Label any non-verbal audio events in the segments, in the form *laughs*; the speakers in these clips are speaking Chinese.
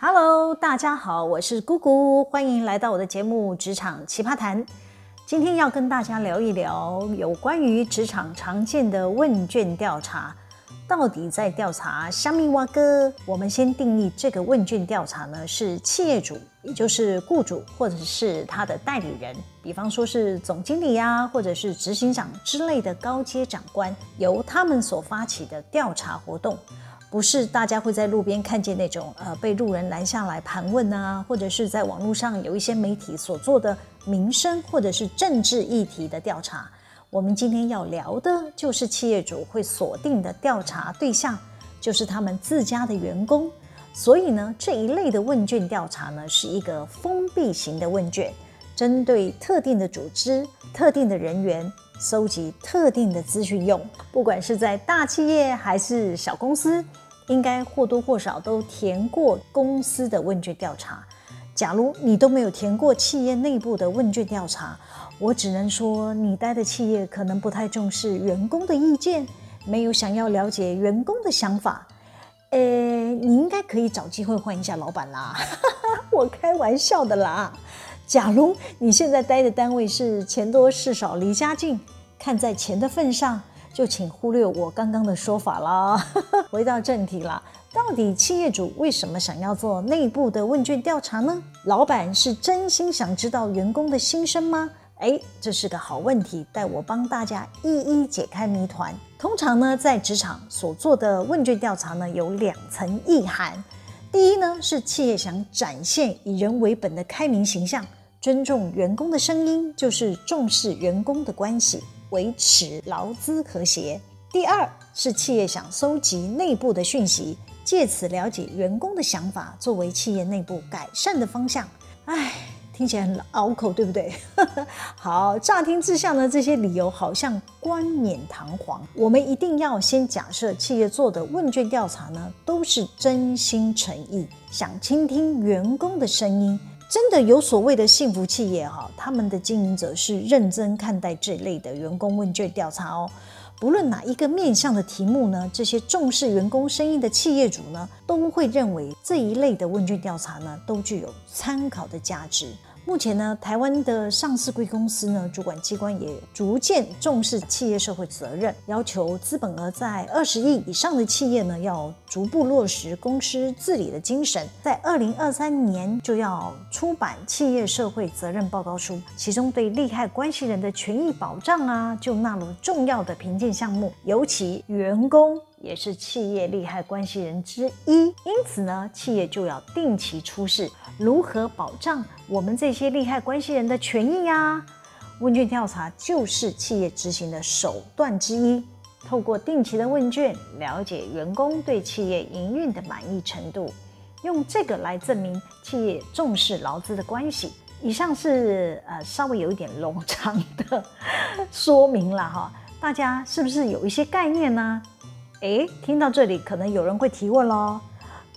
Hello，大家好，我是姑姑，欢迎来到我的节目《职场奇葩谈》。今天要跟大家聊一聊有关于职场常见的问卷调查，到底在调查虾米碗糕？我们先定义这个问卷调查呢，是企业主，也就是雇主或者是他的代理人，比方说是总经理啊，或者是执行长之类的高阶长官，由他们所发起的调查活动。不是大家会在路边看见那种呃被路人拦下来盘问啊，或者是在网络上有一些媒体所做的民生或者是政治议题的调查。我们今天要聊的就是企业主会锁定的调查对象，就是他们自家的员工。所以呢，这一类的问卷调查呢，是一个封闭型的问卷，针对特定的组织、特定的人员。收集特定的资讯用，不管是在大企业还是小公司，应该或多或少都填过公司的问卷调查。假如你都没有填过企业内部的问卷调查，我只能说你待的企业可能不太重视员工的意见，没有想要了解员工的想法。诶，你应该可以找机会换一下老板啦，*laughs* 我开玩笑的啦。假如你现在待的单位是钱多事少离家近，看在钱的份上，就请忽略我刚刚的说法啦。*laughs* 回到正题啦，到底企业主为什么想要做内部的问卷调查呢？老板是真心想知道员工的心声吗？诶，这是个好问题，待我帮大家一一解开谜团。通常呢，在职场所做的问卷调查呢，有两层意涵。第一呢，是企业想展现以人为本的开明形象。尊重员工的声音，就是重视员工的关系，维持劳资和谐。第二是企业想搜集内部的讯息，借此了解员工的想法，作为企业内部改善的方向。唉，听起来很拗口，对不对？*laughs* 好，乍听之下呢，这些理由好像冠冕堂皇。我们一定要先假设，企业做的问卷调查呢，都是真心诚意，想倾听员工的声音。真的有所谓的幸福企业哈，他们的经营者是认真看待这类的员工问卷调查哦。不论哪一个面向的题目呢，这些重视员工声音的企业主呢，都会认为这一类的问卷调查呢，都具有参考的价值。目前呢，台湾的上市贵公司呢，主管机关也逐渐重视企业社会责任，要求资本额在二十亿以上的企业呢，要逐步落实公司治理的精神，在二零二三年就要出版企业社会责任报告书，其中对利害关系人的权益保障啊，就纳入重要的评鉴项目，尤其员工。也是企业利害关系人之一，因此呢，企业就要定期出示如何保障我们这些利害关系人的权益呀。问卷调查就是企业执行的手段之一，透过定期的问卷了解员工对企业营运的满意程度，用这个来证明企业重视劳资的关系。以上是呃稍微有一点冗长的 *laughs* 说明了哈，大家是不是有一些概念呢？诶，听到这里，可能有人会提问喽，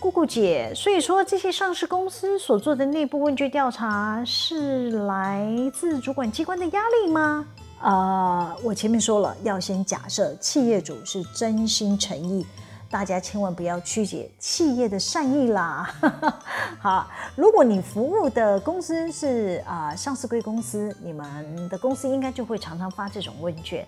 姑姑姐，所以说这些上市公司所做的内部问卷调查是来自主管机关的压力吗？呃，我前面说了，要先假设企业主是真心诚意，大家千万不要曲解企业的善意啦。*laughs* 好，如果你服务的公司是啊、上市柜公司，你们的公司应该就会常常发这种问卷。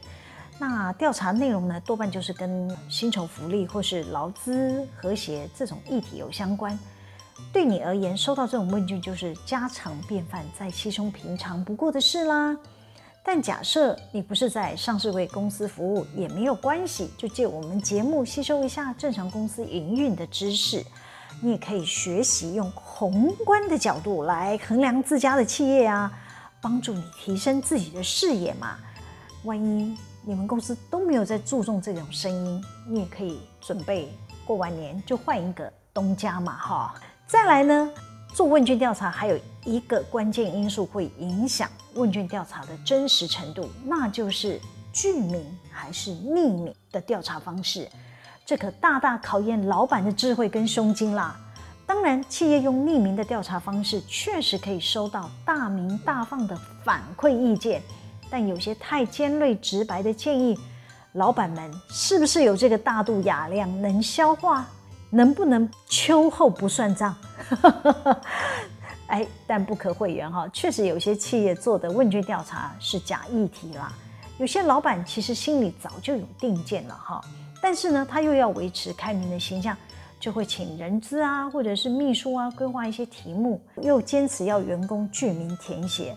那调查内容呢，多半就是跟薪酬福利或是劳资和谐这种议题有相关。对你而言，收到这种问卷就是家常便饭、再稀松平常不过的事啦。但假设你不是在上市为公司服务，也没有关系，就借我们节目吸收一下正常公司营运的知识。你也可以学习用宏观的角度来衡量自家的企业啊，帮助你提升自己的视野嘛。万一你们公司都没有在注重这种声音，你也可以准备过完年就换一个东家嘛，哈。再来呢，做问卷调查还有一个关键因素会影响问卷调查的真实程度，那就是具名还是匿名的调查方式。这可大大考验老板的智慧跟胸襟啦。当然，企业用匿名的调查方式，确实可以收到大鸣大放的反馈意见。但有些太尖锐直白的建议，老板们是不是有这个大度雅量能消化？能不能秋后不算账？*laughs* 哎，但不可讳言哈，确实有些企业做的问卷调查是假议题啦。有些老板其实心里早就有定见了哈，但是呢，他又要维持开明的形象，就会请人资啊，或者是秘书啊，规划一些题目，又坚持要员工具名填写，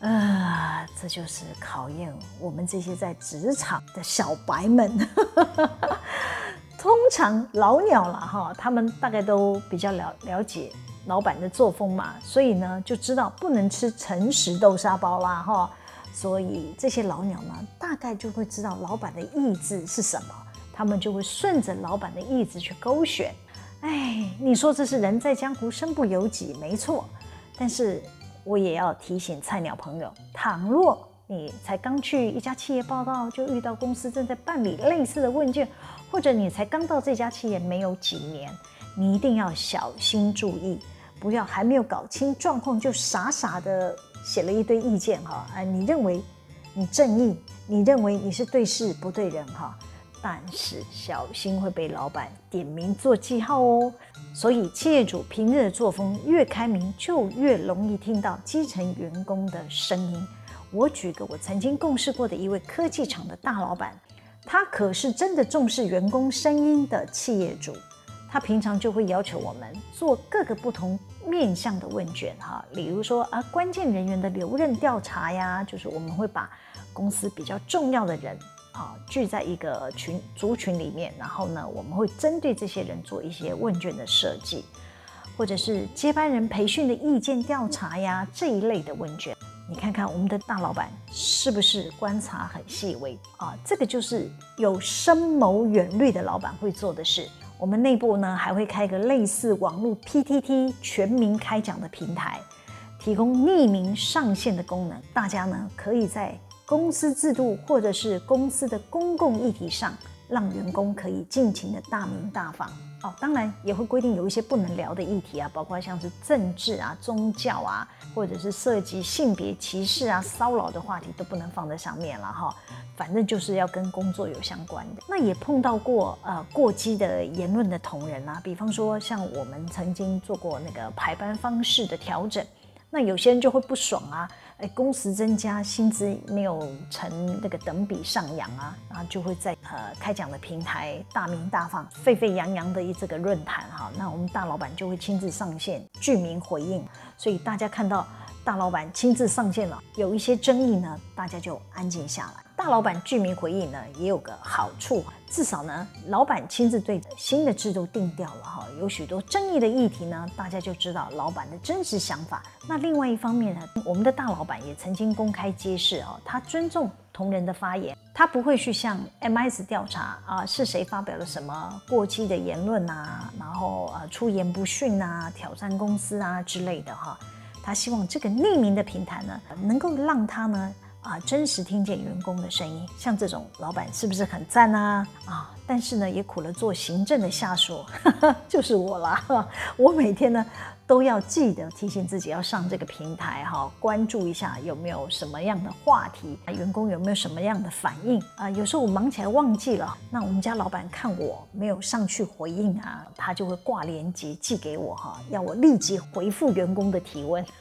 啊、这就是考验我们这些在职场的小白们。*laughs* 通常老鸟了哈，他们大概都比较了了解老板的作风嘛，所以呢，就知道不能吃诚实豆沙包啦哈。所以这些老鸟呢，大概就会知道老板的意志是什么，他们就会顺着老板的意志去勾选。哎，你说这是人在江湖身不由己，没错。但是我也要提醒菜鸟朋友，倘若你才刚去一家企业报道，就遇到公司正在办理类似的问卷，或者你才刚到这家企业没有几年，你一定要小心注意，不要还没有搞清状况就傻傻的。写了一堆意见哈，啊，你认为你正义，你认为你是对事不对人哈，但是小心会被老板点名做记号哦。所以企业主平日的作风越开明，就越容易听到基层员工的声音。我举个我曾经共事过的一位科技厂的大老板，他可是真的重视员工声音的企业主。他平常就会要求我们做各个不同面向的问卷，哈，比如说啊，关键人员的留任调查呀，就是我们会把公司比较重要的人啊聚在一个群族群里面，然后呢，我们会针对这些人做一些问卷的设计，或者是接班人培训的意见调查呀这一类的问卷。你看看我们的大老板是不是观察很细微啊？这个就是有深谋远虑的老板会做的事。我们内部呢还会开一个类似网络 PTT 全民开讲的平台，提供匿名上线的功能。大家呢可以在公司制度或者是公司的公共议题上，让员工可以尽情的大鸣大放。哦，当然也会规定有一些不能聊的议题啊，包括像是政治啊、宗教啊，或者是涉及性别歧视啊、骚扰的话题都不能放在上面了哈。反正就是要跟工作有相关的。那也碰到过呃过激的言论的同仁啊，比方说像我们曾经做过那个排班方式的调整，那有些人就会不爽啊。哎，工时增加，薪资没有成那个等比上扬啊，然后就会在呃开讲的平台大鸣大放、沸沸扬扬的一这个论坛哈，那我们大老板就会亲自上线具名回应，所以大家看到大老板亲自上线了，有一些争议呢，大家就安静下来。大老板具名回应呢，也有个好处，至少呢，老板亲自对新的制度定调了哈，有许多争议的议题呢，大家就知道老板的真实想法。那另外一方面呢，我们的大老板也曾经公开揭示哦，他尊重同仁的发言，他不会去向 MS 调查啊，是谁发表了什么过激的言论啊，然后呃出言不逊啊，挑战公司啊之类的哈。他希望这个匿名的平台呢，能够让他呢。啊，真实听见员工的声音，像这种老板是不是很赞啊？啊，但是呢，也苦了做行政的下属，哈哈，就是我啦。*laughs* 我每天呢都要记得提醒自己要上这个平台哈，关注一下有没有什么样的话题，员工有没有什么样的反应啊？有时候我忙起来忘记了，那我们家老板看我没有上去回应啊，他就会挂链接寄给我哈，要我立即回复员工的提问。*laughs*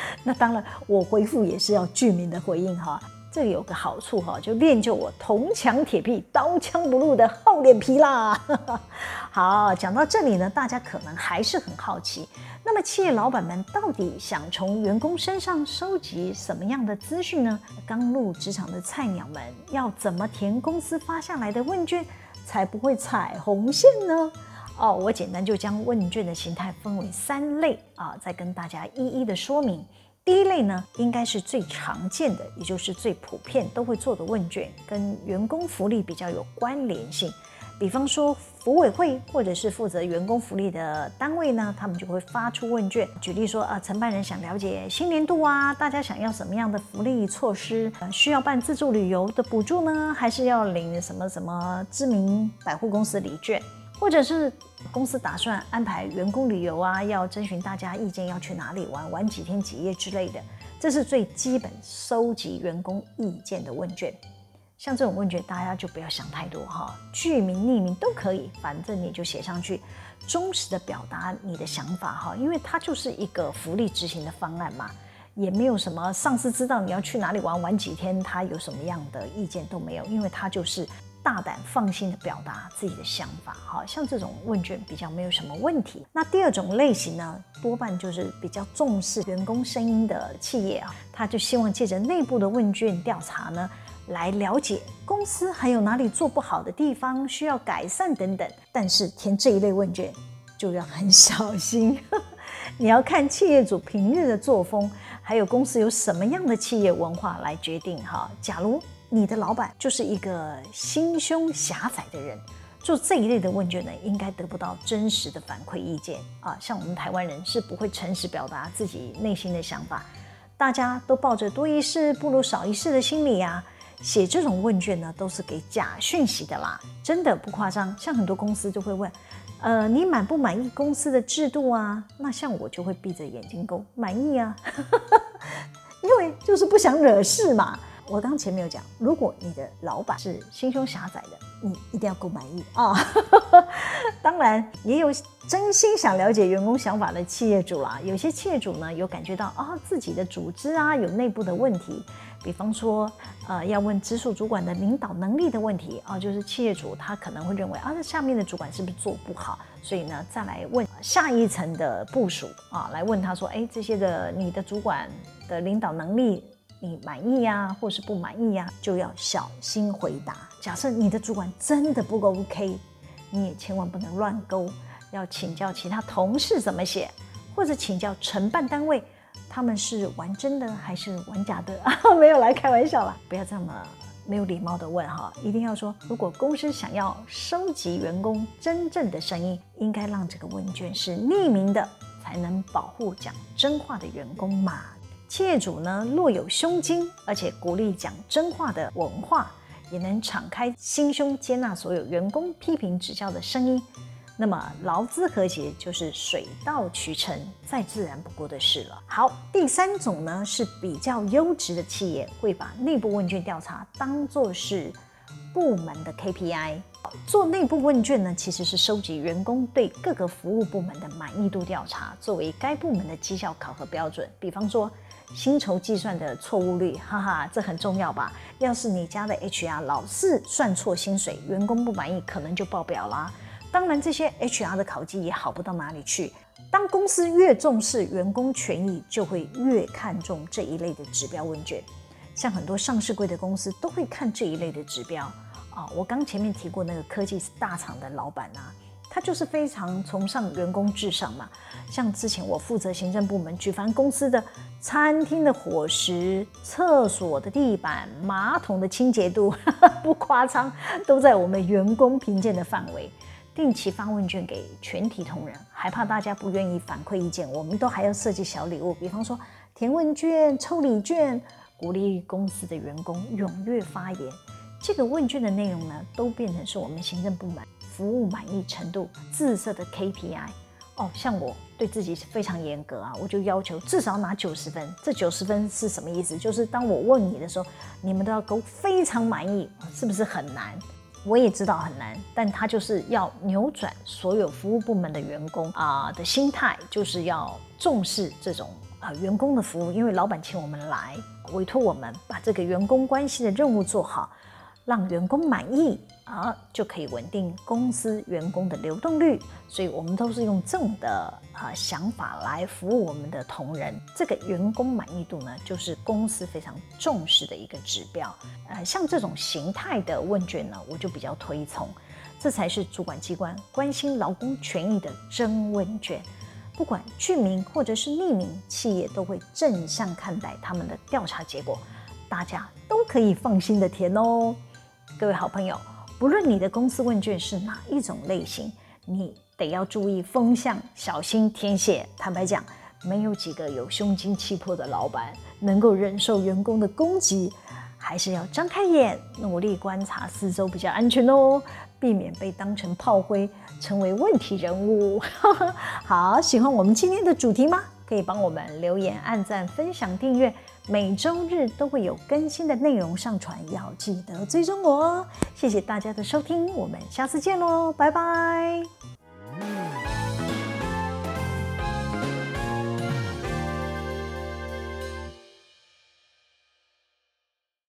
*laughs* 那当然，我回复也是要具名的回应哈。这有个好处哈，就练就我铜墙铁壁、刀枪不入的厚脸皮啦。*laughs* 好，讲到这里呢，大家可能还是很好奇，那么企业老板们到底想从员工身上收集什么样的资讯呢？刚入职场的菜鸟们要怎么填公司发下来的问卷，才不会踩红线呢？哦，我简单就将问卷的形态分为三类啊，再跟大家一一的说明。第一类呢，应该是最常见的，也就是最普遍都会做的问卷，跟员工福利比较有关联性。比方说，福委会或者是负责员工福利的单位呢，他们就会发出问卷。举例说啊，承办人想了解新年度啊，大家想要什么样的福利措施？需要办自助旅游的补助呢，还是要领什么什么知名百货公司礼券？或者是公司打算安排员工旅游啊，要征询大家意见，要去哪里玩，玩几天几夜之类的，这是最基本收集员工意见的问卷。像这种问卷，大家就不要想太多哈，具名、匿名都可以，反正你就写上去，忠实的表达你的想法哈，因为它就是一个福利执行的方案嘛，也没有什么上司知道你要去哪里玩，玩几天，他有什么样的意见都没有，因为他就是大胆放心的表达自己的想法，哈，像这种问卷比较没有什么问题。那第二种类型呢，多半就是比较重视员工声音的企业啊，他就希望借着内部的问卷调查呢。来了解公司还有哪里做不好的地方，需要改善等等。但是填这一类问卷就要很小心，*laughs* 你要看企业主平日的作风，还有公司有什么样的企业文化来决定哈。假如你的老板就是一个心胸狭窄的人，做这一类的问卷呢，应该得不到真实的反馈意见啊。像我们台湾人是不会诚实表达自己内心的想法，大家都抱着多一事不如少一事的心理啊。写这种问卷呢，都是给假讯息的啦，真的不夸张。像很多公司就会问，呃，你满不满意公司的制度啊？那像我就会闭着眼睛勾满意啊，*laughs* 因为就是不想惹事嘛。我刚前面有讲，如果你的老板是心胸狭窄的，你一定要够满意啊。*laughs* 当然，也有真心想了解员工想法的企业主啦。有些企业主呢，有感觉到啊，自己的组织啊有内部的问题。比方说，呃，要问直属主管的领导能力的问题啊，就是企业主他可能会认为啊，这下面的主管是不是做不好，所以呢，再来问下一层的部署啊，来问他说，哎，这些的你的主管的领导能力你满意呀，或是不满意呀，就要小心回答。假设你的主管真的不够 OK，你也千万不能乱勾，要请教其他同事怎么写，或者请教承办单位。他们是玩真的还是玩假的 *laughs* 啊？没有来开玩笑啦，不要这么没有礼貌的问哈，一定要说，如果公司想要收集员工真正的声音，应该让这个问卷是匿名的，才能保护讲真话的员工嘛。企业主呢，若有胸襟，而且鼓励讲真话的文化，也能敞开心胸接纳所有员工批评指教的声音。那么劳资和谐就是水到渠成，再自然不过的事了。好，第三种呢是比较优质的企业，会把内部问卷调查当作是部门的 KPI。做内部问卷呢，其实是收集员工对各个服务部门的满意度调查，作为该部门的绩效考核标准。比方说，薪酬计算的错误率，哈哈，这很重要吧？要是你家的 HR 老是算错薪水，员工不满意，可能就爆表啦。当然，这些 HR 的考绩也好不到哪里去。当公司越重视员工权益，就会越看重这一类的指标问卷。像很多上市柜的公司都会看这一类的指标啊。我刚前面提过那个科技大厂的老板啊，他就是非常崇尚员工至上嘛。像之前我负责行政部门，举凡公司的餐厅的伙食、厕所的地板、马桶的清洁度，*laughs* 不夸张，都在我们员工评鉴的范围。定期发问卷给全体同仁，还怕大家不愿意反馈意见，我们都还要设计小礼物，比方说填问卷、抽礼券，鼓励公司的员工踊跃发言。这个问卷的内容呢，都变成是我们行政部门服务满意程度自设的 KPI。哦，像我对自己是非常严格啊，我就要求至少拿九十分。这九十分是什么意思？就是当我问你的时候，你们都要勾非常满意，是不是很难？我也知道很难，但他就是要扭转所有服务部门的员工啊的心态，就是要重视这种啊员工的服务，因为老板请我们来，委托我们把这个员工关系的任务做好。让员工满意啊，就可以稳定公司员工的流动率。所以，我们都是用这种的啊想法来服务我们的同仁。这个员工满意度呢，就是公司非常重视的一个指标。呃，像这种形态的问卷呢，我就比较推崇。这才是主管机关关心劳工权益的真问卷。不管具名或者是匿名，企业都会正向看待他们的调查结果，大家都可以放心的填哦。各位好朋友，不论你的公司问卷是哪一种类型，你得要注意风向，小心填写。坦白讲，没有几个有胸襟气魄的老板能够忍受员工的攻击，还是要张开眼，努力观察四周比较安全哦，避免被当成炮灰，成为问题人物。*laughs* 好，喜欢我们今天的主题吗？可以帮我们留言、按赞、分享、订阅。每周日都会有更新的内容上传，要记得追踪我哦。谢谢大家的收听，我们下次见喽，拜拜。